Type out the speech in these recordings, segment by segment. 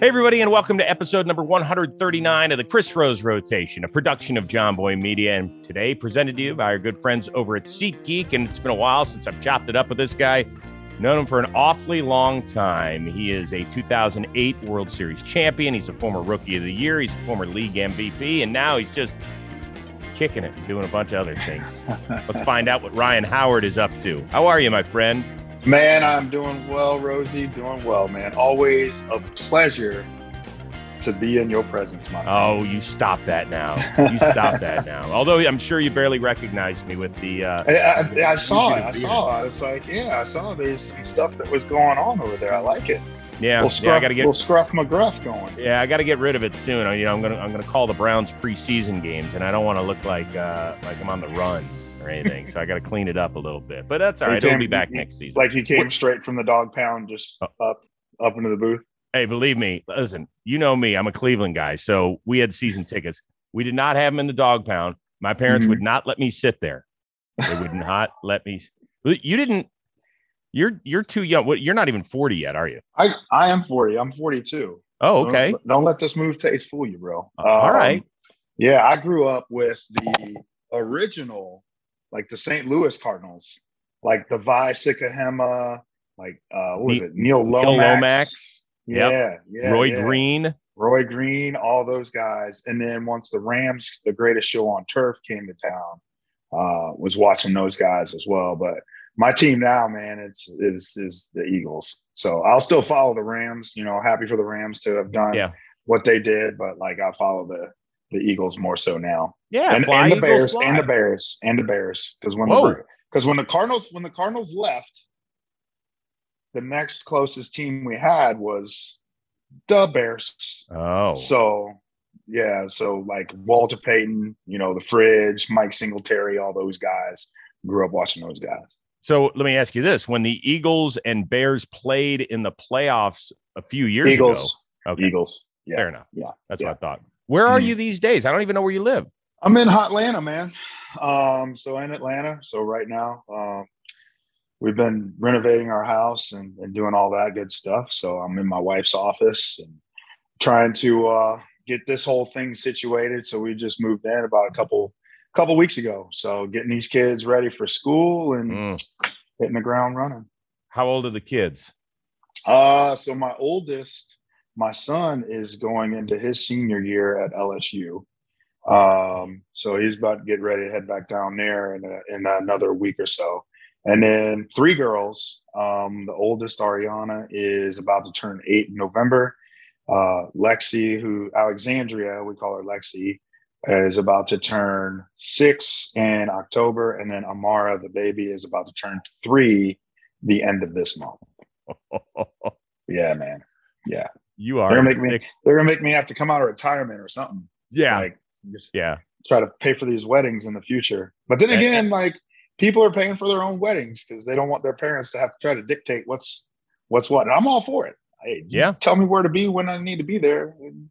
Hey, everybody, and welcome to episode number 139 of the Chris Rose Rotation, a production of Jomboy Media. And today, presented to you by our good friends over at SeatGeek. And it's been a while since I've chopped it up with this guy. Known him for an awfully long time. He is a 2008 World Series champion. He's a former Rookie of the Year. He's a former league MVP. And now he's just kicking it and doing a bunch of other things. Let's find out what Ryan Howard is up to. How are you, my friend? Man, I'm doing well, Rosie. Doing well, man. Always a pleasure to be in your presence, my Oh, you stop that now. You stop that now. Although I'm sure you barely recognized me with the. Uh, I, I, I saw it. I saw it. It's like, yeah, I saw there's some stuff that was going on over there. I like it. Yeah, little scruff, yeah, I got to get little scruff McGruff going. Yeah, I got to get rid of it soon. I, you know, I'm gonna I'm gonna call the Browns preseason games, and I don't want to look like uh, like I'm on the run or anything. so I got to clean it up a little bit. But that's all right. Came, It'll be back next season. Like he came straight from the dog pound, just oh. up up into the booth. Hey, believe me, listen. You know me. I'm a Cleveland guy, so we had season tickets. We did not have them in the dog pound. My parents mm-hmm. would not let me sit there. They would not let me. You didn't you're you're too young. What you're not even 40 yet, are you? I I am 40. I'm 42. Oh, okay. Don't, don't let this move taste fool you, bro. All um, right. Yeah, I grew up with the original, like the St. Louis Cardinals, like the Vi Sikahema, like uh what was it? Neil Lomax. Neil Lomax. Yeah, yep. yeah. Roy yeah. Green. Roy Green, all those guys. And then once the Rams, the greatest show on turf, came to town, uh, was watching those guys as well. But my team now, man, it's is is the Eagles. So I'll still follow the Rams. You know, happy for the Rams to have done yeah. what they did, but like I follow the the Eagles more so now. Yeah, and, and the Bears fly. and the Bears and the Bears because when because when the Cardinals when the Cardinals left, the next closest team we had was the Bears. Oh, so yeah, so like Walter Payton, you know, the Fridge, Mike Singletary, all those guys. Grew up watching those guys. So let me ask you this: When the Eagles and Bears played in the playoffs a few years Eagles, ago, okay. Eagles, yeah, fair enough. Yeah, that's yeah. what I thought. Where are mm-hmm. you these days? I don't even know where you live. I'm in Atlanta, man. Um, so in Atlanta. So right now, um, we've been renovating our house and, and doing all that good stuff. So I'm in my wife's office and trying to uh, get this whole thing situated. So we just moved in about a couple couple weeks ago. So getting these kids ready for school and mm. hitting the ground running. How old are the kids? Uh, so my oldest, my son is going into his senior year at LSU. Um, so he's about to get ready to head back down there in, a, in another week or so. And then three girls. Um, the oldest, Ariana, is about to turn eight in November. Uh, Lexi, who Alexandria, we call her Lexi, is about to turn six in October, and then Amara, the baby, is about to turn three the end of this month. yeah, man. Yeah. You are. They're gonna make me. They're gonna make me have to come out of retirement or something. Yeah. Like, just yeah. Try to pay for these weddings in the future. But then again, like people are paying for their own weddings because they don't want their parents to have to try to dictate what's what's what. And I'm all for it. Hey, yeah. Tell me where to be when I need to be there. And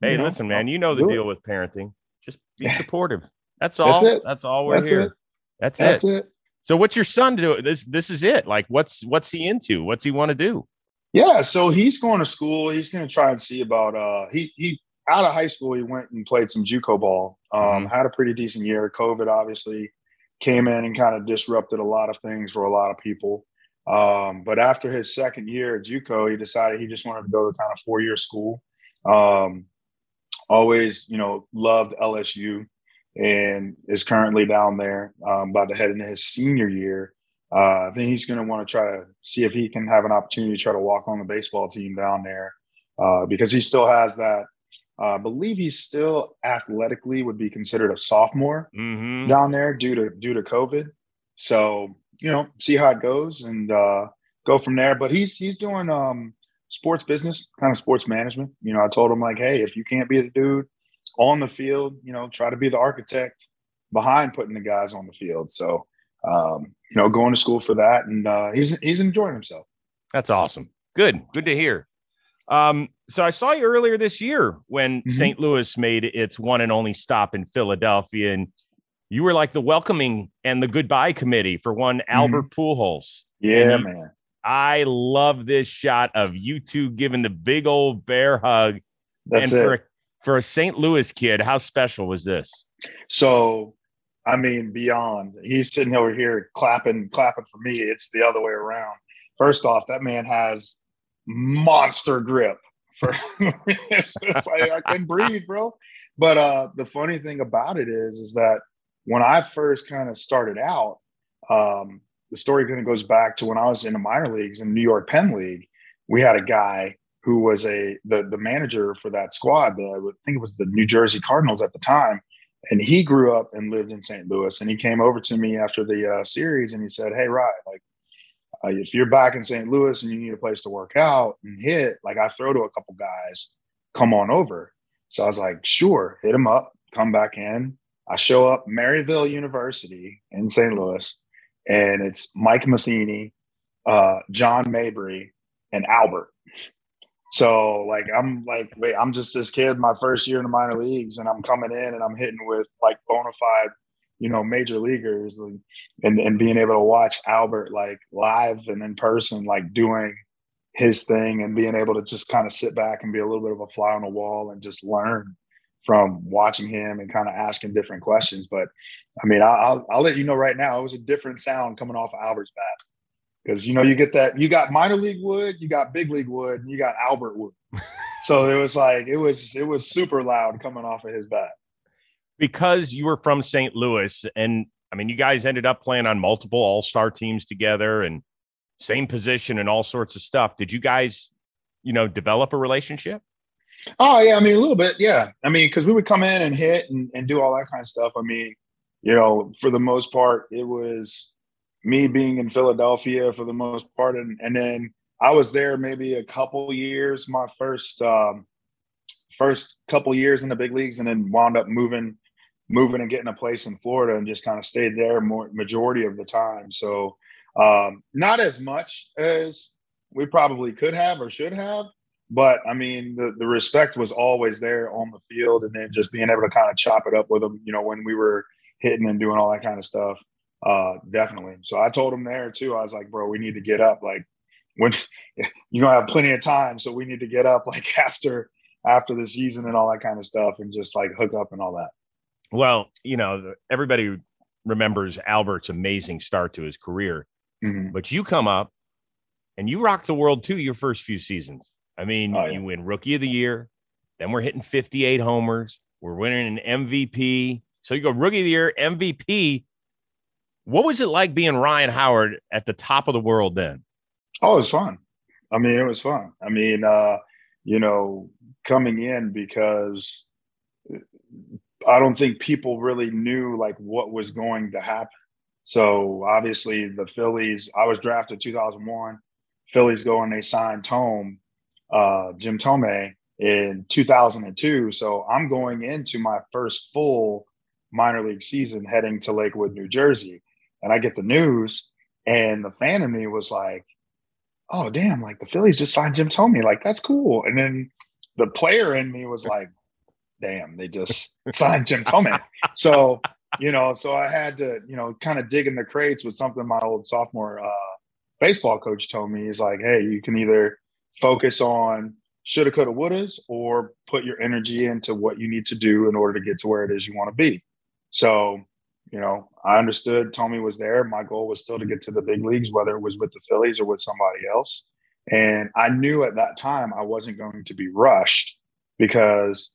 Hey, you know, listen, man, you know the deal it. with parenting. Just be supportive. That's all. That's, That's all we're here. That's here. It. That's, That's it. it. So what's your son do? This this is it. Like what's what's he into? What's he want to do? Yeah, so he's going to school. He's going to try and see about uh he he out of high school he went and played some JUCO ball. Um mm-hmm. had a pretty decent year. COVID obviously came in and kind of disrupted a lot of things for a lot of people. Um, but after his second year at JUCO, he decided he just wanted to go to kind of four year school. Um, always, you know, loved LSU and is currently down there, um, about to head into his senior year. Uh, I think he's going to want to try to see if he can have an opportunity to try to walk on the baseball team down there uh, because he still has that. Uh, I believe he's still athletically would be considered a sophomore mm-hmm. down there due to due to COVID. So you know, see how it goes and uh, go from there. But he's he's doing um, sports business, kind of sports management. You know, I told him like, hey, if you can't be the dude on the field, you know, try to be the architect behind putting the guys on the field. So, um, you know, going to school for that, and uh, he's he's enjoying himself. That's awesome. Good, good to hear. Um, so I saw you earlier this year when mm-hmm. St. Louis made its one and only stop in Philadelphia, and you were like the welcoming and the goodbye committee for one Albert mm-hmm. Pujols. Yeah, man. I love this shot of you two giving the big old bear hug. That's and it. for for a St. Louis kid, how special was this? So, I mean, beyond. He's sitting over here clapping, clapping for me. It's the other way around. First off, that man has monster grip. For it's, it's like I couldn't breathe, bro. But uh, the funny thing about it is, is that when I first kind of started out, um, the story kind of goes back to when I was in the minor leagues in New York Penn League. We had a guy who was a the the manager for that squad. The, I think it was the New Jersey Cardinals at the time, and he grew up and lived in St. Louis. And he came over to me after the uh, series, and he said, "Hey, Ryan, like uh, if you're back in St. Louis and you need a place to work out and hit, like I throw to a couple guys, come on over." So I was like, "Sure, hit him up, come back in." I show up Maryville University in St. Louis, and it's Mike Matheny, uh, John Mabry, and Albert. So like I'm like, wait, I'm just this kid, my first year in the minor leagues, and I'm coming in and I'm hitting with like bona fide, you know, major leaguers, and and, and being able to watch Albert like live and in person, like doing his thing, and being able to just kind of sit back and be a little bit of a fly on the wall and just learn from watching him and kind of asking different questions. But I mean, I'll, I'll let you know right now, it was a different sound coming off of Albert's bat because you know you get that you got minor league wood, you got big league wood, and you got Albert wood. so it was like it was it was super loud coming off of his bat. Because you were from St. Louis, and I mean, you guys ended up playing on multiple All Star teams together and same position and all sorts of stuff. Did you guys, you know, develop a relationship? Oh yeah, I mean a little bit, yeah. I mean, because we would come in and hit and, and do all that kind of stuff. I mean, you know, for the most part, it was me being in Philadelphia for the most part, and and then I was there maybe a couple years, my first um, first couple years in the big leagues, and then wound up moving moving and getting a place in Florida, and just kind of stayed there more majority of the time. So um, not as much as we probably could have or should have, but I mean, the, the respect was always there on the field, and then just being able to kind of chop it up with them, you know, when we were hitting and doing all that kind of stuff. Uh, definitely. So I told him there too. I was like, bro, we need to get up. Like when you gonna have plenty of time, so we need to get up like after after the season and all that kind of stuff, and just like hook up and all that. Well, you know, everybody remembers Albert's amazing start to his career, mm-hmm. but you come up and you rock the world too your first few seasons. I mean, oh, yeah. you win rookie of the year, then we're hitting 58 homers, we're winning an MVP. So you go rookie of the year, MVP. What was it like being Ryan Howard at the top of the world then? Oh, it was fun. I mean, it was fun. I mean, uh, you know, coming in because I don't think people really knew like what was going to happen. So obviously the Phillies, I was drafted 2001. Phillies go and they signed Thome, uh, Jim Thome in 2002. So I'm going into my first full minor league season heading to Lakewood, New Jersey. And I get the news and the fan in me was like, oh, damn, like the Phillies just signed Jim Thome. Like, that's cool. And then the player in me was like, damn, they just signed Jim Thome. So, you know, so I had to, you know, kind of dig in the crates with something my old sophomore uh, baseball coach told me. He's like, hey, you can either focus on shoulda, coulda, wouldas, or put your energy into what you need to do in order to get to where it is you want to be. So, you know, I understood Thome was there. My goal was still to get to the big leagues, whether it was with the Phillies or with somebody else. And I knew at that time I wasn't going to be rushed because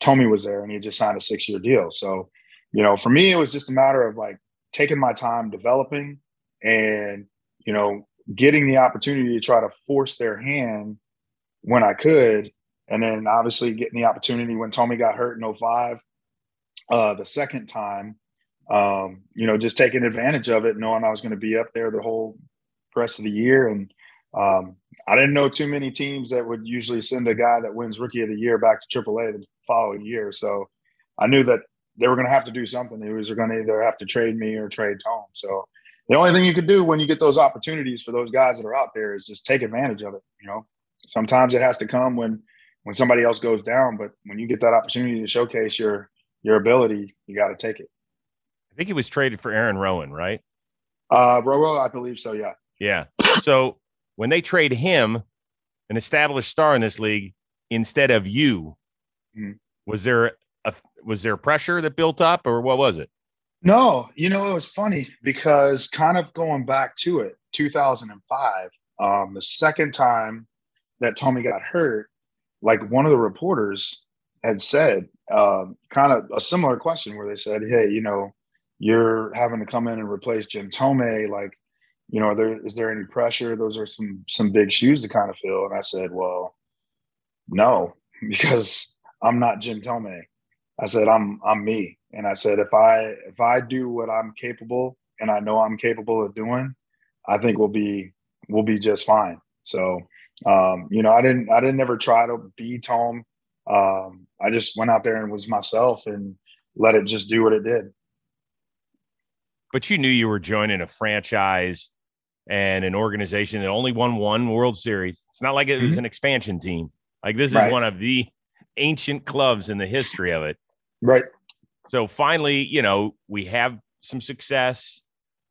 Thome was there and he just signed a six year deal. So, you know, for me, it was just a matter of like taking my time developing and, you know, getting the opportunity to try to force their hand when I could. And then obviously getting the opportunity when Thome got hurt in 05, uh, the second time, um, you know, just taking advantage of it, knowing I was going to be up there the whole rest of the year. And um, I didn't know too many teams that would usually send a guy that wins rookie of the year back to AAA the following year. So I knew that they were going to have to do something. They was going to either have to trade me or trade Thome. So the only thing you could do when you get those opportunities for those guys that are out there is just take advantage of it. You know, sometimes it has to come when when somebody else goes down, but when you get that opportunity to showcase your your ability, you got to take it. I think he was traded for Aaron Rowand, right? Uh, Rowand, I believe so. Yeah. Yeah. So when they trade him, an established star in this league, instead of you, mm-hmm. was there a was there pressure that built up, or what was it? No, you know, it was funny because kind of going back to it, 2005, um, the second time that Tommy got hurt, like one of the reporters had said, um, kind of a similar question where they said, Hey, you know, you're having to come in and replace Jim Thome. Like, you know, there is there any pressure? Those are some some big shoes to kind of fill. And I said, Well, no, because I'm not Jim Thome. I said, I'm I'm me. And I said, if I if I do what I'm capable and I know I'm capable of doing, I think we'll be we'll be just fine. So um, you know, I didn't I didn't ever try to be Tom. Um, I just went out there and was myself and let it just do what it did. But you knew you were joining a franchise and an organization that only won one World Series. It's not like it was mm-hmm. an expansion team. Like this is right. one of the ancient clubs in the history of it. Right. So finally, you know, we have some success.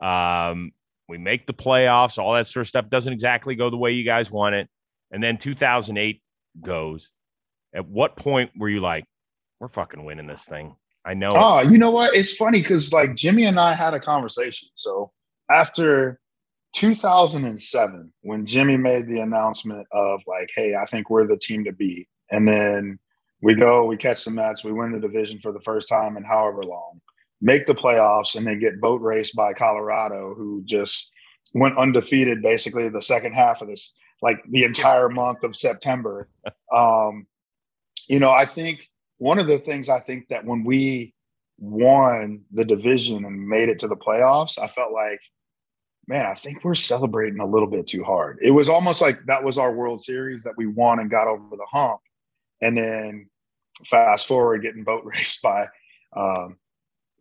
Um, we make the playoffs, all that sort of stuff doesn't exactly go the way you guys want it. And then 2008 goes. At what point were you like, we're fucking winning this thing? I know. Oh, you know what? It's funny because like Jimmy and I had a conversation. So after 2007, when Jimmy made the announcement of like, hey, I think we're the team to beat. And then we go, we catch the Mets, we win the division for the first time in however long, make the playoffs, and then get boat raced by Colorado, who just went undefeated basically the second half of this, like the entire month of September. Um, you know, I think one of the things I think that when we won the division and made it to the playoffs, I felt like, man, I think we're celebrating a little bit too hard. It was almost like that was our World Series that we won and got over the hump and then fast forward getting boat raced by um,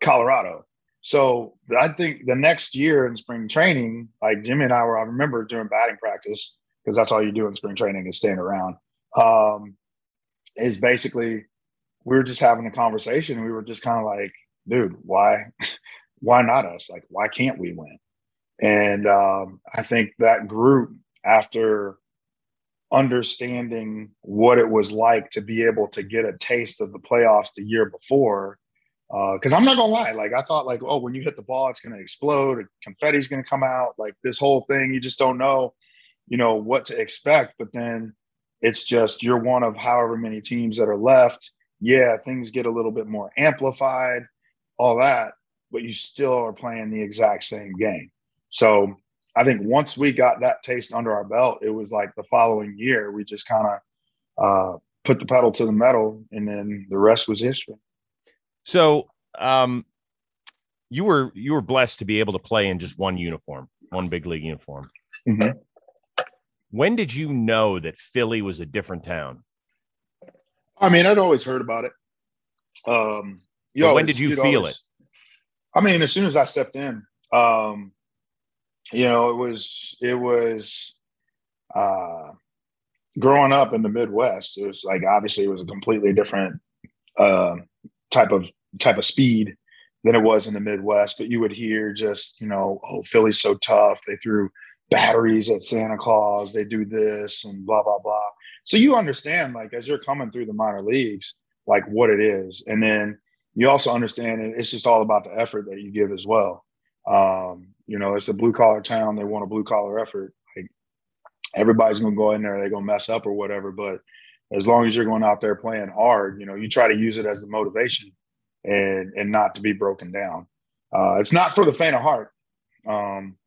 Colorado. So I think the next year in spring training, like Jimmy and I were, I remember doing batting practice because that's all you do in spring training is stand around. Um, is basically we were just having a conversation. And we were just kind of like, dude, why, why not us? Like, why can't we win? And um, I think that group after understanding what it was like to be able to get a taste of the playoffs the year before. Because uh, I'm not gonna lie, like I thought, like oh, when you hit the ball, it's gonna explode, confetti's gonna come out, like this whole thing. You just don't know, you know, what to expect. But then it's just you're one of however many teams that are left. Yeah, things get a little bit more amplified, all that, but you still are playing the exact same game. So I think once we got that taste under our belt, it was like the following year we just kind of uh, put the pedal to the metal, and then the rest was history. So, um, you were you were blessed to be able to play in just one uniform, one big league uniform. Mm-hmm. When did you know that Philly was a different town? I mean, I'd always heard about it. Um, you always, when did you feel always, it? I mean, as soon as I stepped in, um, you know, it was it was uh, growing up in the Midwest. It was like obviously it was a completely different uh, type of type of speed than it was in the Midwest. But you would hear just you know, oh, Philly's so tough. They threw batteries at Santa Claus. They do this and blah blah blah. So you understand, like as you're coming through the minor leagues, like what it is, and then you also understand it, it's just all about the effort that you give as well. Um, you know, it's a blue collar town. They want a blue collar effort. Like everybody's gonna go in there, they're gonna mess up or whatever. But as long as you're going out there playing hard, you know, you try to use it as a motivation and and not to be broken down. Uh, it's not for the faint of heart. Um,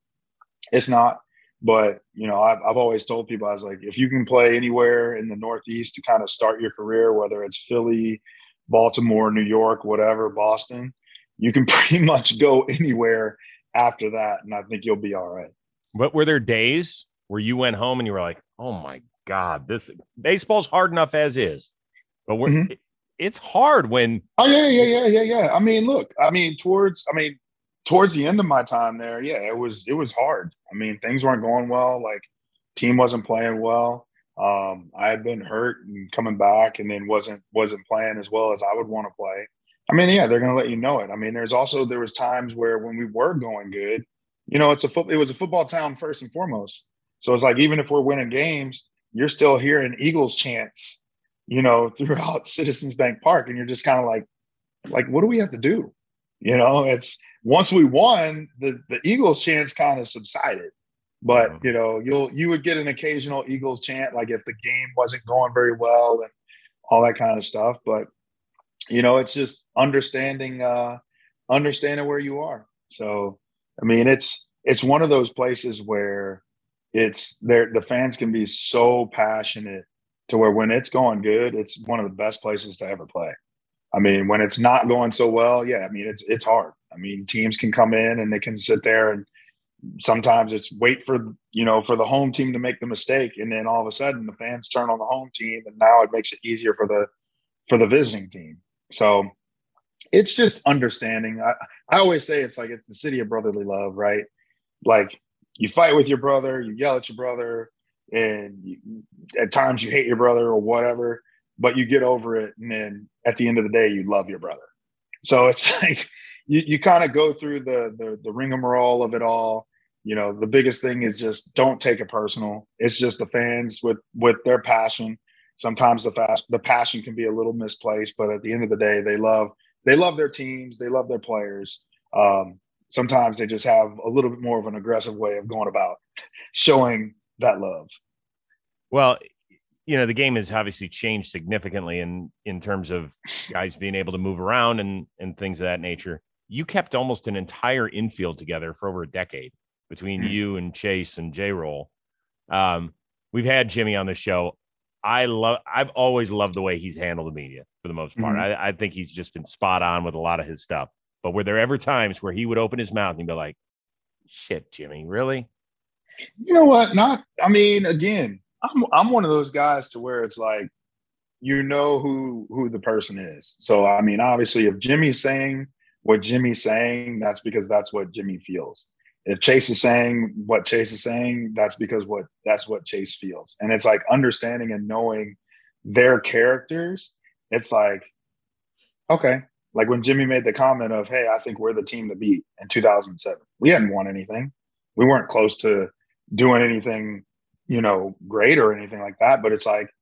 it's not. But you know, I've, I've always told people I was like, if you can play anywhere in the Northeast to kind of start your career, whether it's Philly, Baltimore, New York, whatever, Boston, you can pretty much go anywhere after that, and I think you'll be all right. But were there days where you went home and you were like, "Oh my god, this baseball's hard enough as is," but we're, mm-hmm. it's hard when. Oh yeah, yeah, yeah, yeah, yeah. I mean, look, I mean, towards, I mean, towards the end of my time there, yeah, it was it was hard. I mean, things weren't going well. Like, team wasn't playing well. Um, I had been hurt and coming back, and then wasn't wasn't playing as well as I would want to play. I mean, yeah, they're going to let you know it. I mean, there's also there was times where when we were going good, you know, it's a foot, it was a football town first and foremost. So it's like even if we're winning games, you're still hearing Eagles chants, you know, throughout Citizens Bank Park, and you're just kind of like, like, what do we have to do? You know, it's once we won, the the Eagles chants kind of subsided. But you know, you'll you would get an occasional Eagles chant, like if the game wasn't going very well and all that kind of stuff. But you know, it's just understanding uh understanding where you are. So I mean, it's it's one of those places where it's there the fans can be so passionate to where when it's going good, it's one of the best places to ever play. I mean, when it's not going so well, yeah, I mean it's it's hard. I mean, teams can come in and they can sit there and sometimes it's wait for you know for the home team to make the mistake and then all of a sudden the fans turn on the home team and now it makes it easier for the for the visiting team. So it's just understanding. I, I always say it's like it's the city of brotherly love, right? Like you fight with your brother, you yell at your brother, and you, at times you hate your brother or whatever, but you get over it, and then at the end of the day, you love your brother. So it's like you, you kind of go through the the the rigmarole of it all. You know, the biggest thing is just don't take it personal. It's just the fans with with their passion. Sometimes the fast the passion can be a little misplaced, but at the end of the day, they love they love their teams, they love their players. Um, sometimes they just have a little bit more of an aggressive way of going about showing that love. Well, you know, the game has obviously changed significantly in in terms of guys being able to move around and and things of that nature. You kept almost an entire infield together for over a decade between mm-hmm. you and Chase and J Roll. Um, we've had Jimmy on the show. I love I've always loved the way he's handled the media for the most part. Mm-hmm. I, I think he's just been spot on with a lot of his stuff. But were there ever times where he would open his mouth and be like, shit, Jimmy, really? You know what? Not, I mean, again, I'm I'm one of those guys to where it's like, you know who who the person is. So I mean, obviously, if Jimmy's saying what Jimmy's saying, that's because that's what Jimmy feels. If Chase is saying what Chase is saying, that's because what that's what Chase feels. And it's like understanding and knowing their characters. It's like, okay, like when Jimmy made the comment of, "Hey, I think we're the team to beat" in 2007. We hadn't won anything. We weren't close to doing anything, you know, great or anything like that. But it's like,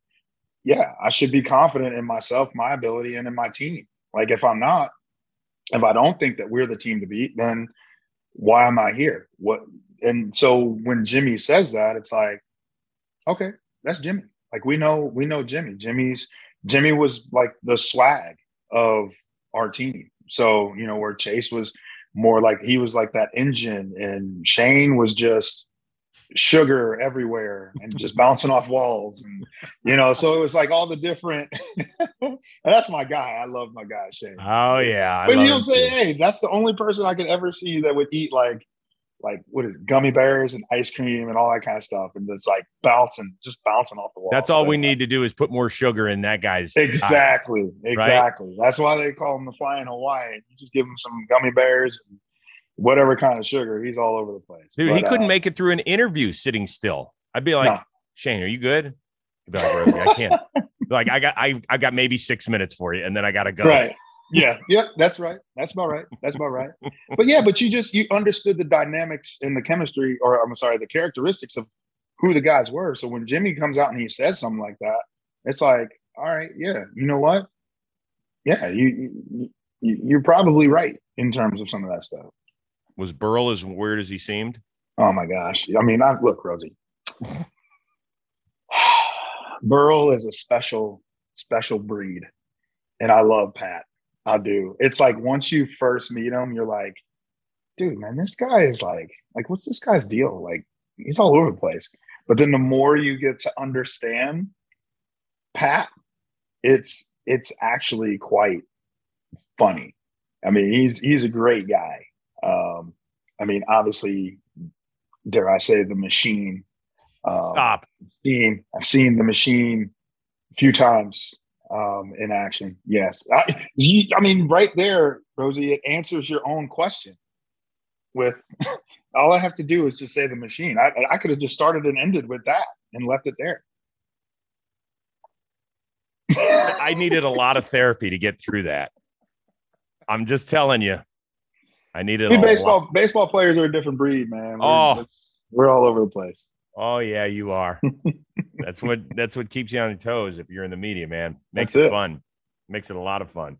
yeah, I should be confident in myself, my ability, and in my team. Like if I'm not, if I don't think that we're the team to beat, then why am I here? What? And so when Jimmy says that, it's like, okay, that's Jimmy. Like we know, we know Jimmy. Jimmy's Jimmy was like the swag of our team. So, you know, where Chase was more like he was like that engine and Shane was just sugar everywhere and just bouncing off walls and you know so it was like all the different and that's my guy i love my guy shane oh yeah I but he'll say too. hey that's the only person i could ever see that would eat like like what is it, gummy bears and ice cream and all that kind of stuff, and it's like bouncing, just bouncing off the wall. That's all we need to do is put more sugar in that guy's. Exactly, eye, exactly. Right? That's why they call him the Flying Hawaiian. You just give him some gummy bears and whatever kind of sugar, he's all over the place. Dude, but, he couldn't uh, make it through an interview sitting still. I'd be like, no. Shane, are you good? He'd be like, I can't. like, I got, I, I got maybe six minutes for you, and then I got to go. Right yeah, yeah, that's right. That's about right. That's about right. But yeah, but you just you understood the dynamics and the chemistry, or I'm sorry, the characteristics of who the guys were. So when Jimmy comes out and he says something like that, it's like, all right, yeah, you know what? Yeah, you, you you're probably right in terms of some of that stuff. Was Burrell as weird as he seemed? Oh my gosh! I mean, I look, Rosie. Burrell is a special, special breed, and I love Pat. I do. It's like once you first meet him, you're like, dude, man, this guy is like, like, what's this guy's deal? Like, he's all over the place. But then the more you get to understand Pat, it's it's actually quite funny. I mean, he's he's a great guy. Um, I mean, obviously, dare I say, the machine. Um, Stop. I've seen I've seen the machine a few times um, in action. Yes, I, you, I mean, right there, Rosie, it answers your own question. With all I have to do is just say the machine. I, I could have just started and ended with that and left it there. I needed a lot of therapy to get through that. I'm just telling you. I need needed. A baseball lot. baseball players are a different breed, man. We're, oh, we're all over the place. Oh yeah, you are. that's what that's what keeps you on your toes if you're in the media, man. Makes it, it. fun. Makes it a lot of fun.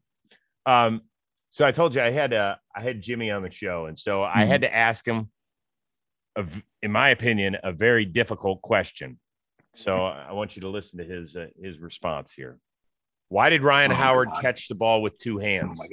Um, so I told you I had uh I had Jimmy on the show, and so I had to ask him, a in my opinion, a very difficult question. So I want you to listen to his uh, his response here. Why did Ryan Oh, Howard God. catch the ball with two hands? my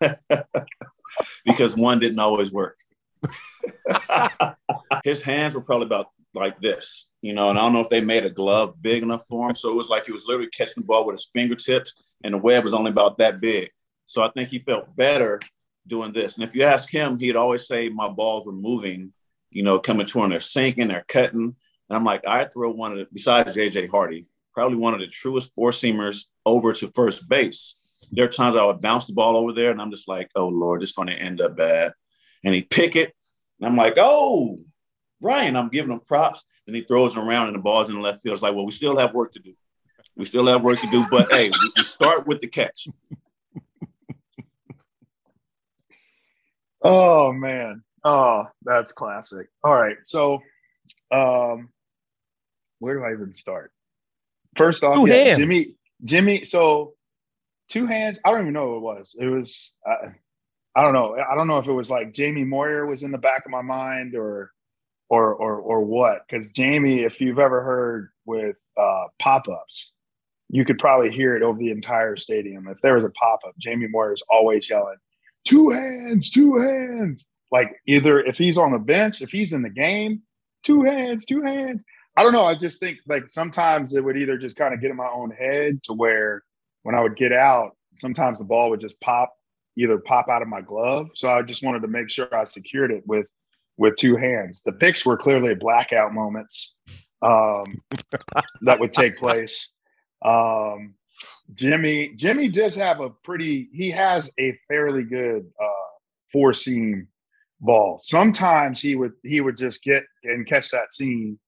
god. because one didn't always work. His hands were probably about like this, you know, and I don't know if they made a glove big enough for him. So it was like he was literally catching the ball with his fingertips, and the web was only about that big. So I think he felt better doing this. And if you ask him, he'd always say my balls were moving, you know, coming to him, they're sinking, they're cutting. And I'm like, I throw one of the, besides JJ Hardy, probably one of the truest four seamers over to first base. There are times I would bounce the ball over there, and I'm just like, oh Lord, it's going to end up bad. And he pick it, and I'm like, oh, Ryan, I'm giving him props. Then he throws it around, and the ball's in the left field. It's like, well, we still have work to do. We still have work to do, but hey, we, we start with the catch. Oh man. Oh, that's classic. All right. So um where do I even start? First off, yeah. Jimmy Jimmy so two hands, I don't even know what it was. It was uh, I don't know. I don't know if it was like Jamie Moyer was in the back of my mind or or or or what cuz Jamie if you've ever heard with uh pop-ups you could probably hear it over the entire stadium. If there was a pop-up, Jamie Moyer is always yelling, two hands, two hands. Like either if he's on the bench, if he's in the game, two hands, two hands. I don't know. I just think like sometimes it would either just kind of get in my own head to where when I would get out, sometimes the ball would just pop, either pop out of my glove. So I just wanted to make sure I secured it with with two hands. The picks were clearly blackout moments um, that would take place. Um, Jimmy, Jimmy does have a pretty. He has a fairly good uh, four seam ball. Sometimes he would he would just get and catch that seam,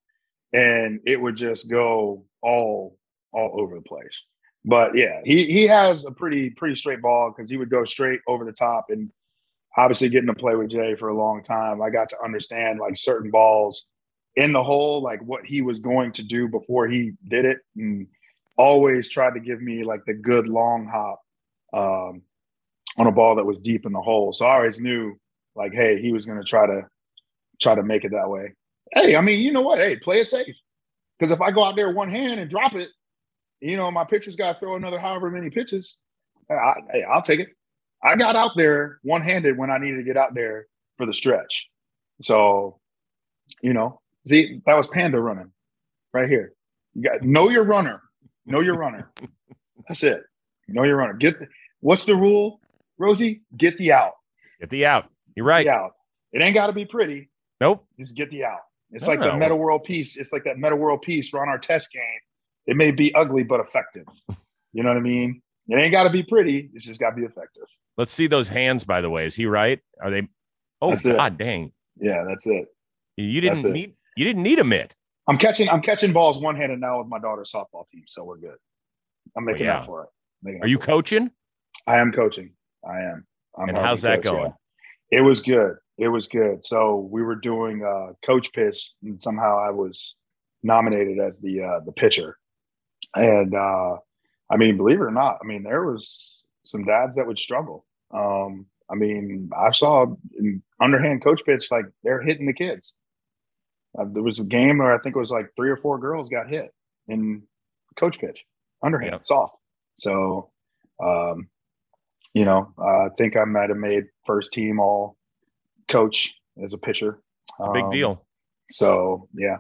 and it would just go all all over the place. But yeah, he he has a pretty pretty straight ball because he would go straight over the top. And obviously, getting to play with Jay for a long time, I got to understand like certain balls in the hole, like what he was going to do before he did it, and always tried to give me like the good long hop um, on a ball that was deep in the hole. So I always knew like, hey, he was going to try to try to make it that way. Hey, I mean, you know what? Hey, play it safe. Because if I go out there one hand and drop it, you know, my pitcher's got to throw another however many pitches. I, hey, I'll take it. I got out there one handed when I needed to get out there for the stretch. So, you know, see, that was Panda running right here. You got know your runner. Know your runner. That's it. Know your runner. Get the, what's the rule, Rosie? Get the out. Get the out. You're right. The out. It ain't got to be pretty. Nope. Just get the out. It's No, like the no. Metta World Peace. It's like that Metta World Peace We're on our test game. It may be ugly but effective. You know what I mean? It ain't got to be pretty. It's just got to be effective. Let's see those hands. By the way, is he right? Are they? Oh That's it. God, dang! Yeah, that's it. You didn't it. need. You didn't need a mitt. I'm catching. I'm catching balls one handed now with my daughter's softball team, so we're good. I'm making yeah. up for it. Making Are you for it. coaching? I am coaching. I am. I'm And how's that coach, going? yeah. It was good. It was good. So we were doing uh, coach pitch, and somehow I was nominated as the uh, the pitcher. And uh, I mean, believe it or not, I mean there was some dads that would struggle. Um, I mean, I saw in underhand coach pitch like they're hitting the kids. Uh, there was a game where I think it was like three or four girls got hit in coach pitch, underhand, Yep. soft. So, um, you know, uh, I think I might have made first team all coach as a pitcher. It's a big Um, deal. So yeah,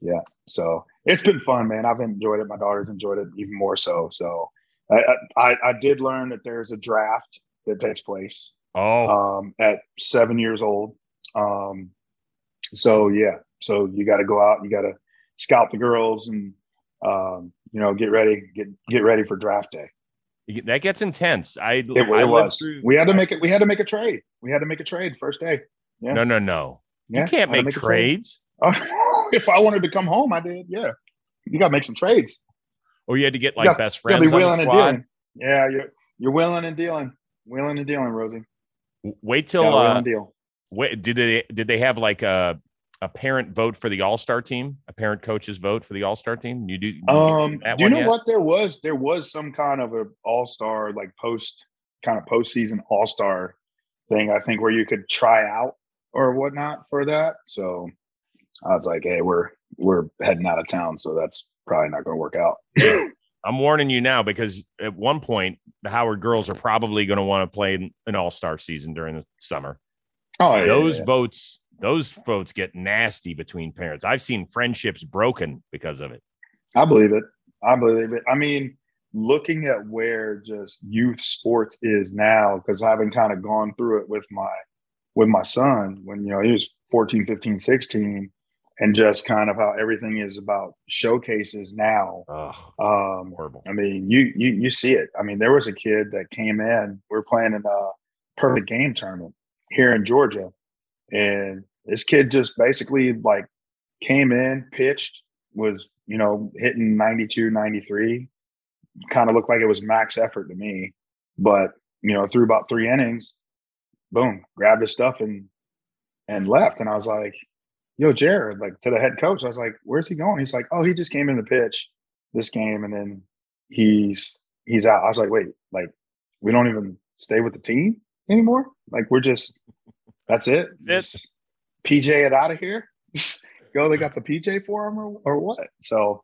yeah. So it's been fun, man. I've enjoyed it. My daughter's enjoyed it even more so. So I I, I did learn that there's a draft that takes place Oh, um, at seven years old. Um, so yeah, so you got to go out, you got to scout the girls, and um, you know get ready, get get ready for draft day. that gets intense. I It, I it was. through- We had to make it. We had to make a trade. We had to make a trade first day. Yeah, No, no, no. yeah, you can't to make, a trade. trades. if I wanted to come home, I did. Yeah, you got to make some trades. Or you had to get like Yeah, best friends be the and dealing. Yeah, you're you're wheeling and dealing, willing and dealing, Rosie. Wait till uh, deal. wait. Did they did they have like a a parent vote for the All Star team? A parent coach's vote for the All Star team? You do? you Um, do you know yet? what there was? There was some kind of a all star like post kind of postseason all star thing. I think where you could try out or whatnot for that. So I was like, hey, we're we're heading out of town, so that's probably not going to work out. I'm warning you now because at one point the Howard girls are probably going to want to play an All Star season during the summer. oh, yeah, those yeah. votes, those votes get nasty between parents. I've seen friendships broken because of it. I believe it. I believe it. I mean, looking at where just youth sports is now, because having kind of gone through it with my with my son when you know he was 14, 15, 16, and just kind of how everything is about showcases now. Oh, Um, horrible. I mean, you you you see it. I mean, there was a kid that came in. We are playing in a perfect game tournament here in Georgia, and this kid just basically like came in, pitched, was you know hitting 92, 93. Kind of looked like it was max effort to me, but you know through about three innings, boom, grabbed his stuff and and left. And I was like, "Yo, Jared," like to the head coach. I was like, "Where's he going?" He's like, "Oh, he just came in to pitch this game, and then he's he's out." I was like, "Wait, like we don't even stay with the team anymore? Like we're just that's it? Just PJ it out of here? Go, they got the PJ for him or, or what?" So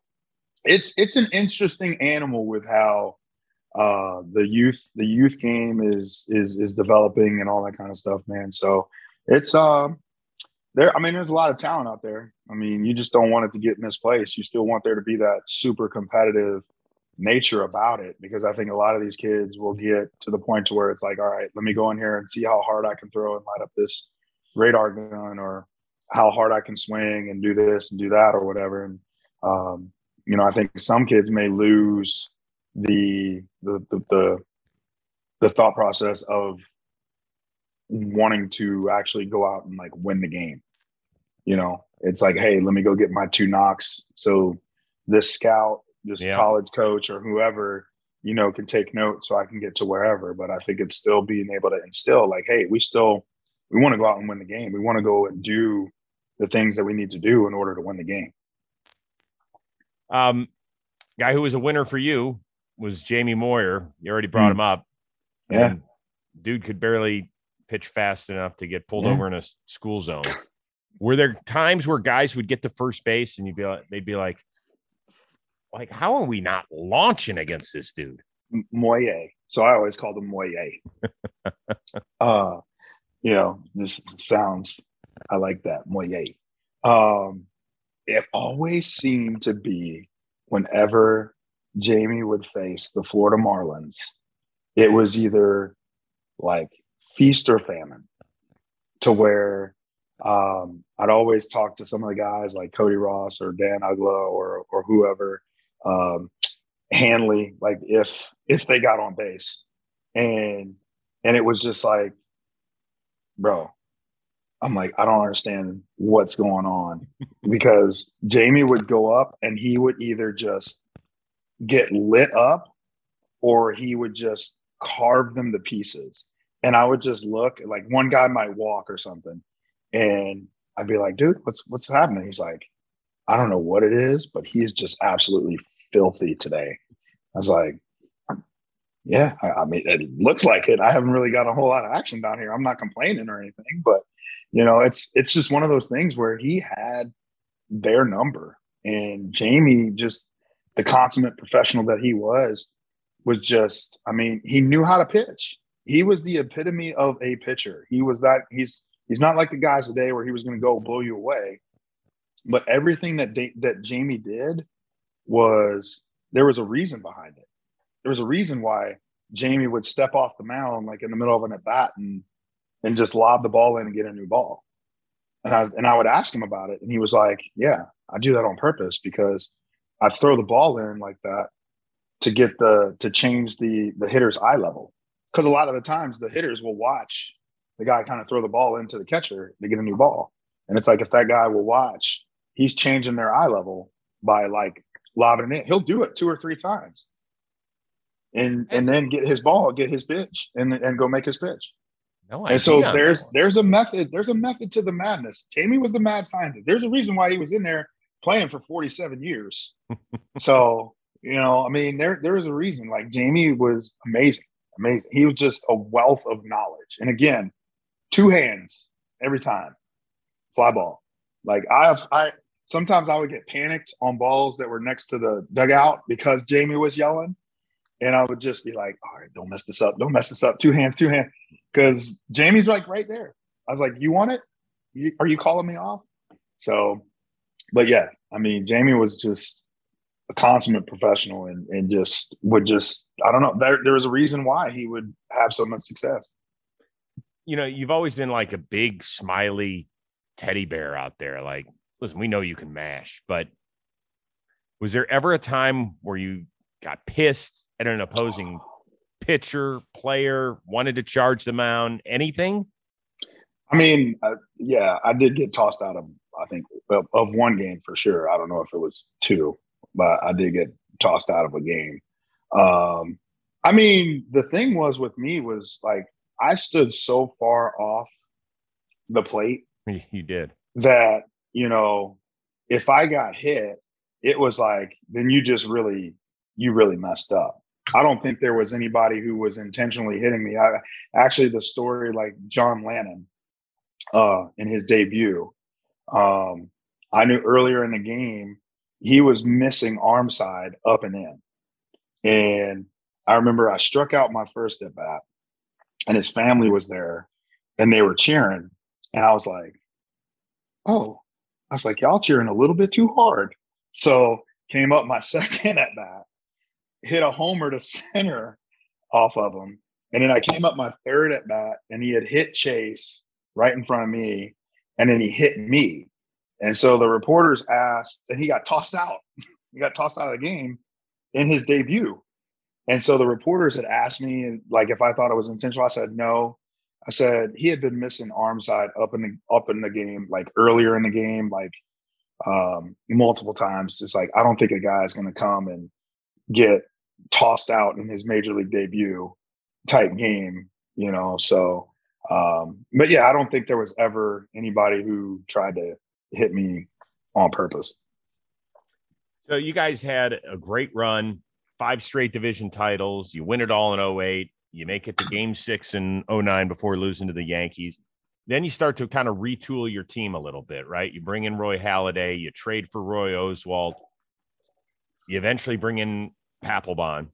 it's it's an interesting animal with how uh the youth the youth game is is is developing and all that kind of stuff man so it's um there i mean there's a lot of talent out there. I mean you just don't want it to get misplaced. You still want there to be that super competitive nature about it because i think a lot of these kids will get to the point to where it's like all right let me go in here and see how hard i can throw and light up this radar gun or how hard i can swing and do this and do that or whatever. And um you know i think some kids may lose the the the the, the thought process of wanting to actually go out and like win the game. You know, it's like, hey, let me go get my two knocks. So this scout, this Yeah. college coach, or whoever, you know, can take notes so I can get to wherever. But I think it's still being able to instill like, hey, we still we want to go out and win the game. We want to go and do the things that we need to do in order to win the game. Um, guy who was a winner for you was Jamie Moyer. You already brought Hmm. him up. Yeah. And dude could barely pitch fast enough to get pulled Yeah. over in a school zone. Were there times where guys would get to first base and you'd be like, they'd be like, like, how are we not launching against this dude? M- Moye. So I always called him Moye. uh, you know, this sounds, I like that, Moye. Um, it always seemed to be whenever Jamie would face the Florida Marlins, it was either like feast or famine to where um, I'd always talk to some of the guys like Cody Ross or Dan Uggla or or whoever, um, Hanley, like if if they got on base, and and it was just like, bro, I'm like I don't understand what's going on because Jamie would go up and he would either just get lit up or he would just carve them to pieces. And I would just look like one guy might walk or something. And I'd be like, dude, what's what's happening? He's like, I don't know what it is, but he's just absolutely filthy today. I was like, yeah, I, I mean, it looks like it. I haven't really got a whole lot of action down here. I'm not complaining or anything, but you know, it's it's just one of those things where he had their number, and Jamie, just the consummate professional that he was, was just. I mean, he knew how to pitch. He was the epitome of a pitcher. He was that. He's he's not like the guys today where he was going to go blow you away, but everything that da- that Jamie did was there was a reason behind it. There was a reason why Jamie would step off the mound like in the middle of an at bat and and just lob the ball in and get a new ball. And I and I would ask him about it, and he was like, "Yeah, I do that on purpose because I throw the ball in like that to get the to change the the hitter's eye level. Because a lot of the times the hitters will watch the guy kind of throw the ball into the catcher to get a new ball, and it's like if that guy will watch, he's changing their eye level by like lobbing it in. He'll do it two or three times, and and then get his ball, get his pitch, and and go make his pitch. No and so there's there's a method there's a method to the madness. Jamie was the mad scientist. There's a reason why he was in there playing for 47 years. so you know, I mean, there there is a reason. Like Jamie was amazing, amazing. He was just a wealth of knowledge. And again, two hands every time, fly ball. Like I I sometimes I would get panicked on balls that were next to the dugout because Jamie was yelling. And I would just be like, all right, don't mess this up. Don't mess this up. Two hands, two hands. Because Jamie's like right there. I was like, you want it? Are you calling me off? So, but yeah, I mean, Jamie was just a consummate professional and, and just would just, I don't know, there, there was a reason why he would have so much success. You know, you've always been like a big, smiley teddy bear out there. Like, listen, we know you can mash, but was there ever a time where you got pissed at an opposing pitcher, player, wanted to charge the mound, anything? I mean, uh, yeah, I did get tossed out of, I think, of, of, one game for sure. I don't know if it was two, but I did get tossed out of a game. Um, I mean, the thing was with me was like, I stood so far off the plate. You did. That, you know, if I got hit, it was like, then you just really you really messed up. I don't think there was anybody who was intentionally hitting me. I actually the story like John Lannan uh in his debut. Um I knew earlier in the game he was missing arm side up and in. And I remember I struck out my first at bat and his family was there and they were cheering. And I was like, oh, I was like, y'all cheering a little bit too hard. So came up my second at bat hit a homer to center off of him. And then I came up my third at bat and he had hit Chase right in front of me. And then he hit me. And so the reporters asked, and he got tossed out. he got tossed out of the game in his debut. And so the reporters had asked me, like, if I thought it was intentional. I said no. I said he had been missing arm side up in the up in the game, like earlier in the game, like um, multiple times. It's like I don't think a guy is going to come and get tossed out in his major league debut type game, you know. So, um, but yeah, I don't think there was ever anybody who tried to hit me on purpose. So you guys had a great run, five straight division titles. You win it all in 08. You make it to game six in 09 before losing to the Yankees. Then you start to kind of retool your team a little bit, right? You bring in Roy Halladay, you trade for Roy Oswalt. You eventually bring in Papelbon,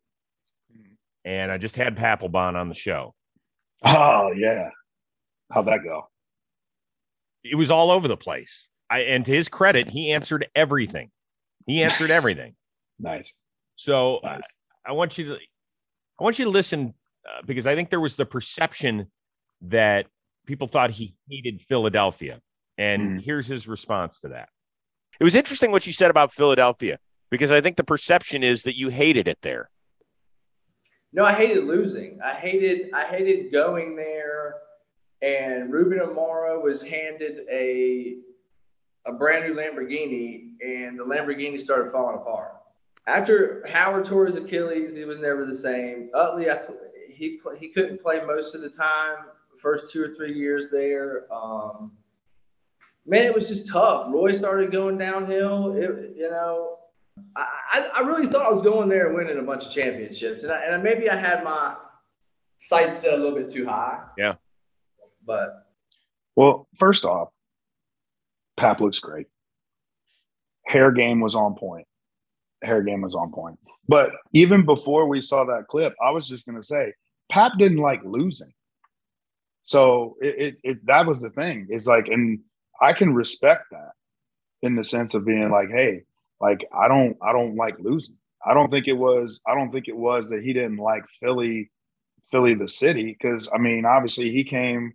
and I just had Papelbon on the show. Oh yeah, how'd that go? It was all over the place. I and to his credit, he answered everything. He answered nice. everything. Nice. So nice. I, I, want you to, I want you to listen uh, because I think there was the perception that people thought he hated Philadelphia, and mm. here's his response to that. It was interesting what you said about Philadelphia because I think the perception is that you hated it there. No, I hated losing. I hated I hated going there and Ruben Amaro was handed a a brand new Lamborghini and the Lamborghini started falling apart. After Howard tore his Achilles, he was never the same. Utley, I, he he couldn't play most of the time. First two or three years there, um, man, it was just tough. Roy started going downhill. It, you know, I, I really thought I was going there and winning a bunch of championships, and, I, and maybe I had my sights set a little bit too high. Yeah, but well, first off, Pap looks great. Hair game was on point. Hair game was on point. But even before we saw that clip, I was just going to say, Pap didn't like losing. So it, it, it that was the thing. It's like, and I can respect that in the sense of being like, hey, like I don't I don't like losing. I don't think it was I don't think it was that he didn't like Philly Philly the city cuz I mean obviously he came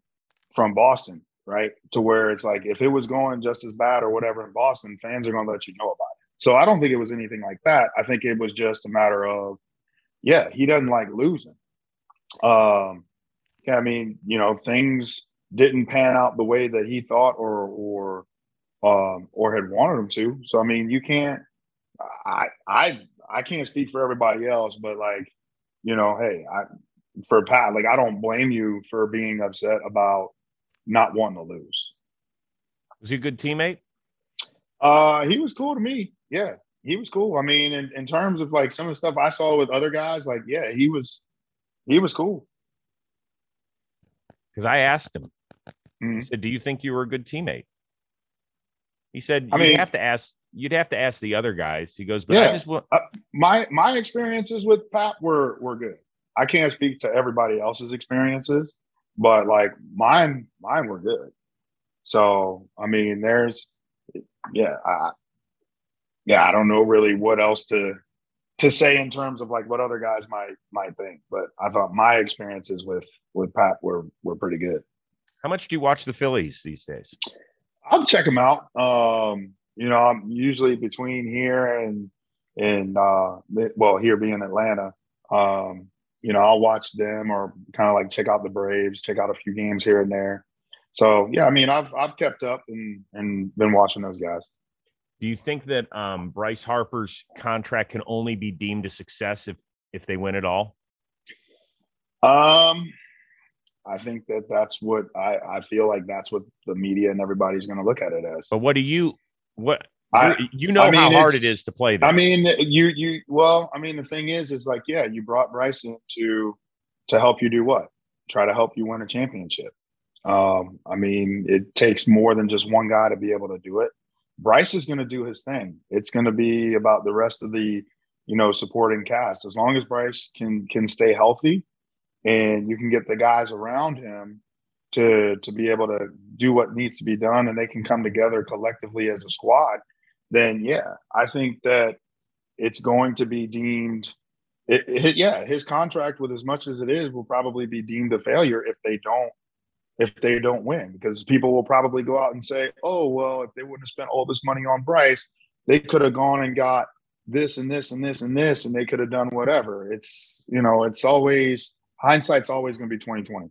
from Boston, right? To where it's like if it was going just as bad or whatever in Boston, fans are going to let you know about it. So I don't think it was anything like that. I think it was just a matter of yeah, he doesn't like losing. Um yeah, I mean, you know, things didn't pan out the way that he thought or or um, or had wanted them to. So I mean, you can't. I I I can't speak for everybody else, but like, you know, hey, I for Pat. Like I don't blame you for being upset about not wanting to lose. Was he a good teammate? Uh, he was cool to me. Yeah, he was cool. I mean, in, in terms of like some of the stuff I saw with other guys, like yeah, he was he was cool. Because I asked him, Mhm. I said, "Do you think you were a good teammate?" He said, I "You mean- have to ask. You'd have to ask the other guys." He goes, "But I just want." My my experiences with Pat were were good. I can't speak to everybody else's experiences, but like mine mine were good. So I mean, there's yeah, I, yeah, I don't know really what else to to say in terms of like what other guys might might think, but I thought my experiences with with Pat were were pretty good. How much do you watch the Phillies these days? I'll check them out. Um, you know, I'm usually between here and and uh, well, here being Atlanta. Um, you know, I'll watch them or kind of like check out the Braves, check out a few games here and there. So yeah, I mean, I've I've kept up and and been watching those guys. Do you think that um, Bryce Harper's contract can only be deemed a success if if they win it all? Um, I think that that's what I I feel like that's what the media and everybody's going to look at it as. But what do you what I- you're- know I mean, how hard it's- to play there. I mean, you you well, I mean, the thing is, is like, yeah, you brought Bryce in to to help you do what? Try to help you win a championship. Um, I mean, it takes more than just one guy to be able to do it. Bryce is going to do his thing. It's going to be about the rest of the, you know, supporting cast. As long as Bryce can can stay healthy, and you can get the guys around him to to be able to do what needs to be done, and they can come together collectively as a squad then yeah, I think that it's going to be deemed. It, it- yeah, his contract, with as much as it is, will probably be deemed a failure if they don't if they don't win, because people will probably go out and say, "Oh, well, if they wouldn't have spent all this money on Bryce, they could have gone and got this and this and this and this, and they could have done whatever." It's you know, it's always hindsight's always going to be twenty twenty.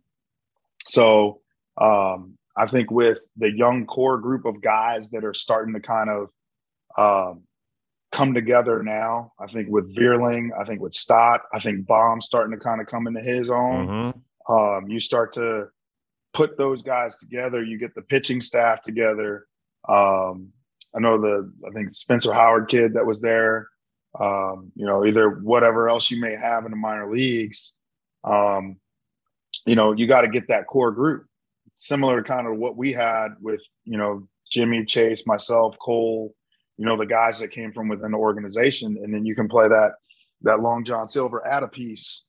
So um, I think with the young core group of guys that are starting to kind of um, come together now. I think with Vierling, I think with Stott, I think Bohm's starting to kind of come into his own. Mhm. Um, you start to put those guys together. You get the pitching staff together. Um, I know the I think Spencer Howard kid that was there. Um, you know, either whatever else you may have in the minor leagues. Um, you know, you got to get that core group, similar to kind of what we had with you know Jimmy Chase, myself, Cole. You know, the guys that came from within the organization, and then you can play that that Long John Silver add a piece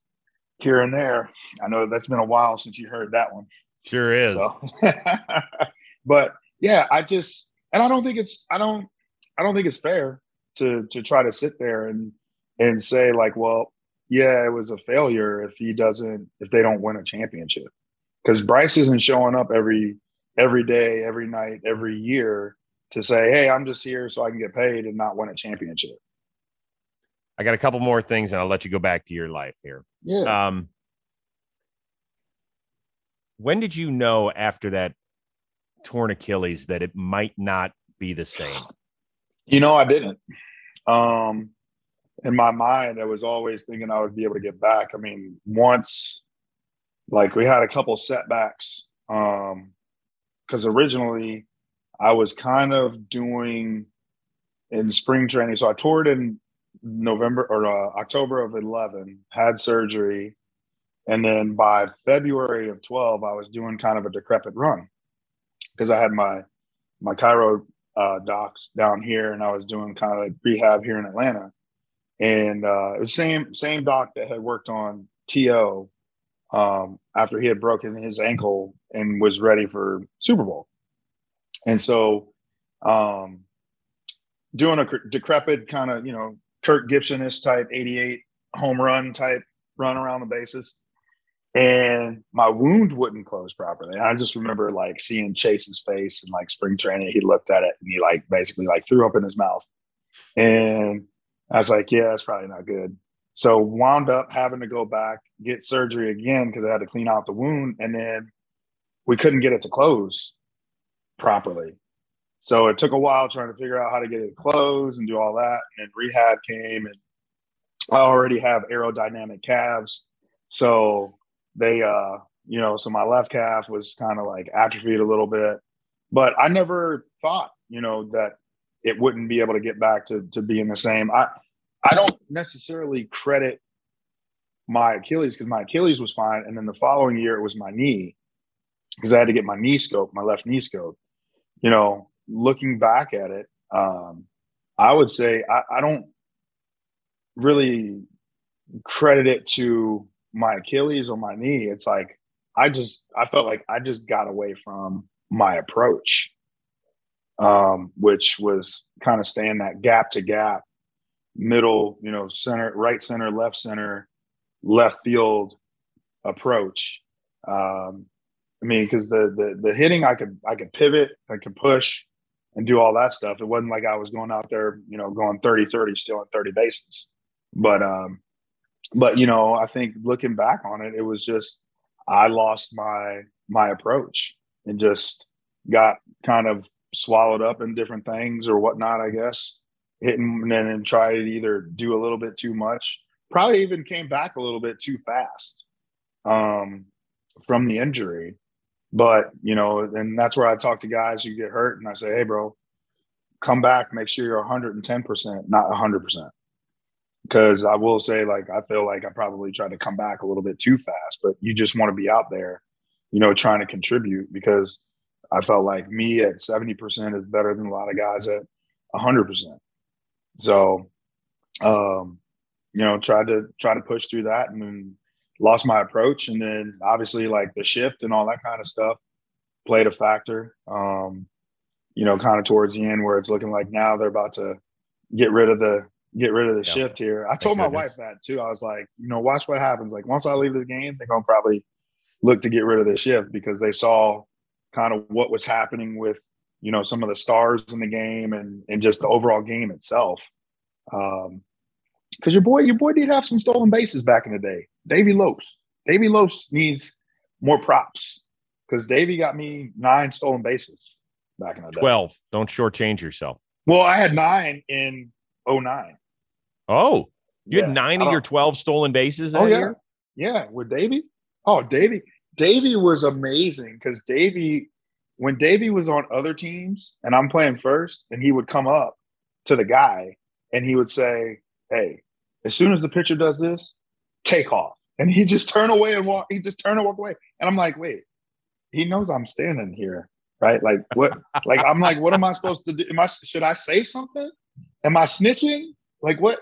here and there. I know that's been a while since you heard that one. Sure is. So, but yeah, I just and I don't think it's I don't I don't think it's fair to to try to sit there and and say like, well, yeah, it was a failure if he doesn't if they don't win a championship because Bryce isn't showing up every every day, every night, every year to say, hey, I'm just here so I can get paid and not win a championship. I got a couple more things and I'll let you go back to your life here. Yeah. Um, when did you know after that torn Achilles that it might not be the same? You know, I didn't. Um, in my mind, I was always thinking I would be able to get back. I mean, once, like, we had a couple setbacks. Um, because originally I was kind of doing in spring training. So I toured in November or uh, October of 11, had surgery. And then by February of 12, I was doing kind of a decrepit run because I had my, my Cairo uh, docs down here, and I was doing kind of like rehab here in Atlanta. And uh, it was same same doc that had worked on To um, after he had broken his ankle and was ready for Super Bowl. And so, um, doing a decrepit kind of you know Kirk Gibsonish type '88 home run type run around the bases, and my wound wouldn't close properly. I just remember like seeing Chase's face and like spring training. He looked at it and he like basically like threw up in his mouth. And I was like, yeah, that's probably not good. So wound up having to go back, get surgery again because I had to clean out the wound. And then we couldn't get it to close properly. So it took a while trying to figure out how to get it closed and do all that. And then rehab came and I already have aerodynamic calves. So they uh you know so my left calf was kind of like atrophied a little bit but i never thought you know that it wouldn't be able to get back to to being the same i i don't necessarily credit my achilles because my achilles was fine and then the following year it was my knee because i had to get my knee scope my left knee scope you know looking back at it um i would say i, I don't really credit it to my Achilles or my knee. It's like I just I felt like I just got away from my approach, um, which was kind of staying that gap to gap, middle, you know, center, right center, left center, left field approach. Um, I mean, because the the the hitting, I could I could pivot, I could push, and do all that stuff. It wasn't like I was going out there, you know, going 30 30, stealing 30 bases. But um, but you know, I think looking back on it, it was just I lost my my approach and just got kind of swallowed up in different things or whatnot. I guess hitting and then and tried to either do a little bit too much, probably even came back a little bit too fast um, from the injury. But you know, and that's where I talk to guys who get hurt, and I say, "Hey, bro, come back. Make sure you're 110 percent, not 100 percent." because I will say, like, I feel like I probably tried to come back a little bit too fast, but you just want to be out there, you know, trying to contribute because I felt like me at 70% is better than a lot of guys at 100%. So, um, you know, tried to try to push through that and lost my approach. And then obviously, like, the shift and all that kind of stuff played a factor. Um, you know, kind of towards the end where it's looking like now they're about to get rid of the get rid of the yeah. shift here. I told my wife that too. I was like, you know, watch what happens. Like once I leave the game, they're gonna probably look to get rid of the shift because they saw kind of what was happening with you know some of the stars in the game and and just the overall game itself. Um, because your boy, your boy did have some stolen bases back in the day. Davey Lopes, Davey Lopes needs more props because Davey got me nine stolen bases back in the day. Twelve. Don't shortchange yourself. Well, I had nine in 09. Oh, you yeah. had nine of uh, your 12 stolen bases that oh, yeah. year? Yeah, with Davey. Oh, Davey. Davey was amazing because Davey, when Davey was on other teams and I'm playing first, and he would come up to the guy and he would say, Hey, as soon as the pitcher does this, take off. And he just turn away and walk, he just turn and walk away. And I'm like, wait, he knows I'm standing here. Right. Like what like I'm like, what am I supposed to do? Am I should I say something? Am I snitching? Like what?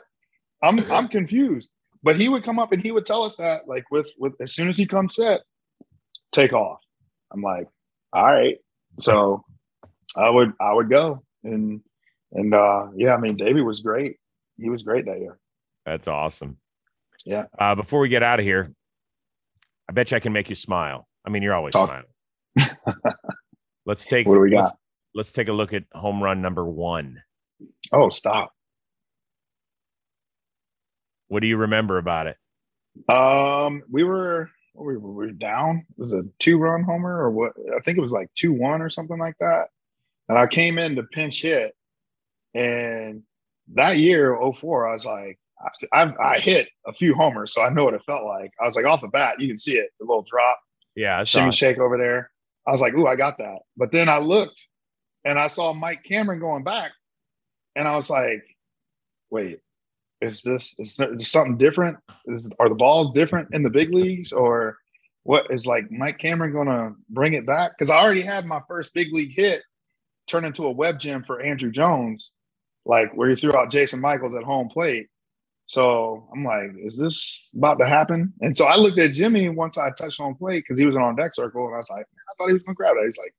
I'm I'm confused. But he would come up and he would tell us that like with with as soon as he comes set, take off. I'm like, all right. So I would I would go and and uh yeah, I mean Davey was great. He was great that year. That's awesome. Yeah. Uh, before we get out of here, I bet you I can make you smile. I mean, you're always Talk. smiling. let's take what do we got? Let's, let's take a look at home run number one. Oh, stop. What do you remember about it? Um, we were we were, we were down. It was a two run homer or what? I think it was like two one or something like that. And I came in to pinch hit, and that year 04, I was like, I, I, hit a few homers, so I know what it felt like. I was like off the bat, you can see it, the little drop, yeah, shimmy shake over there. I was like, ooh, I got that. But then I looked, and I saw Mike Cameron going back, and I was like, wait, is this is there something different? Is are the balls different in the big leagues or what is like Mike Cameron gonna bring it back? Because I already had my first big league hit turn into a web gem for Andruw Jones, like where he threw out Jason Michaels at home plate. So I'm like, is this about to happen? And so I looked at Jimmy once I touched on plate because he was on deck circle, and I was like, I thought he was gonna grab it. He's like,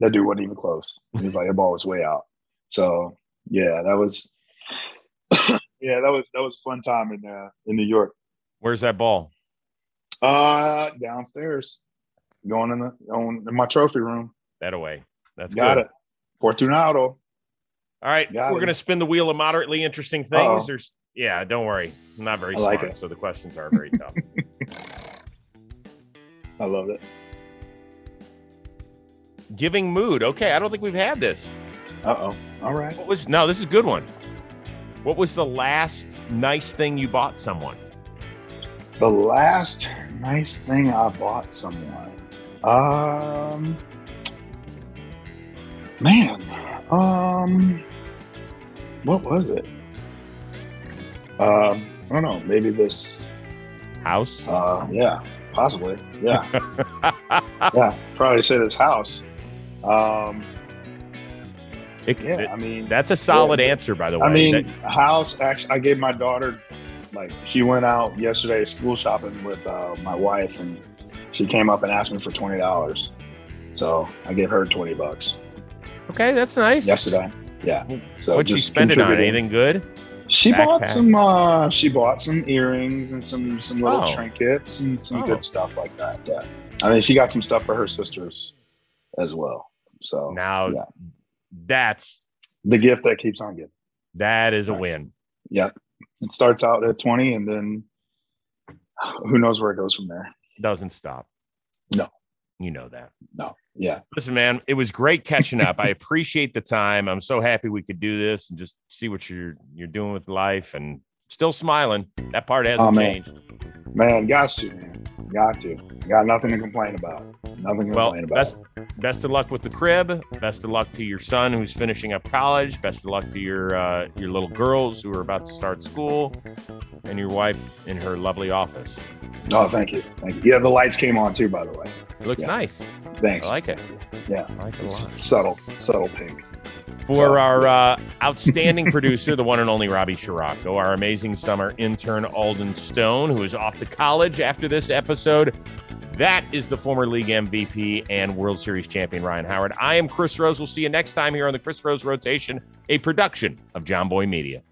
that dude wasn't even close. He's like, the ball was way out. So yeah, that was yeah, that was that was fun time in uh, in New York. Where's that ball? Uh, downstairs, going in the on in my trophy room. That away. That's got good. it. Fortunato. All right, Got we're it. gonna spin the wheel of moderately interesting things. Uh-oh. There's yeah, don't worry, I'm not very I smart, like so the questions are very tough. I love it. Giving mood. Okay, I don't think we've had this. Uh oh. All right. What was no? This is a good one. What was the last nice thing you bought someone? The last nice thing I bought someone. Um, man, um, what was it? Um, I don't know. Maybe this. House. Uh, yeah, possibly. Yeah, yeah. Probably say this house. Um, It- yeah. it- I mean, that's a solid Yeah. answer, by the way. I mean, That- house. Actually, I gave my daughter like she went out yesterday school shopping with uh, my wife, and she came up and asked me for twenty dollars. So I gave her twenty bucks okay, that's nice. yesterday. Yeah. So What'd she spend it on? Anything good? She bought some. uh She bought some earrings and some some little Oh. trinkets and some Oh. good stuff like that. Yeah. I mean, she got some stuff for her sisters as well. So Now, yeah. that's the gift that keeps on giving. that is a win. Yep. It starts out at twenty, and then who knows where it goes from there. Doesn't stop. No. You know that. No. Yeah. Listen, man, it was great catching up. I appreciate the time. I'm so happy we could do this and just see what you're you're doing with life and still smiling. That part hasn't Oh, man. changed. Man, got to, man. Got to. Got nothing to complain about. Nothing to Well, complain about. best best of luck with the crib. Best of luck to your son who's finishing up college. Best of luck to your uh, your little girls who are about to start school, and your wife in her lovely office. Oh, thank you. Thank you. Yeah, the lights came on too, by the way. It looks Yeah. nice. Thanks. I like it. Yeah. I like it a lot. subtle, subtle pink. For our uh, outstanding producer, the one and only Robbie Scirocco, our amazing summer intern Alden Stone, who is off to college after this episode. That is the former league MVP and World Series champion Ryan Howard. I am Chris Rose. We'll see you next time here on the Chris Rose Rotation, a production of Jomboy Media.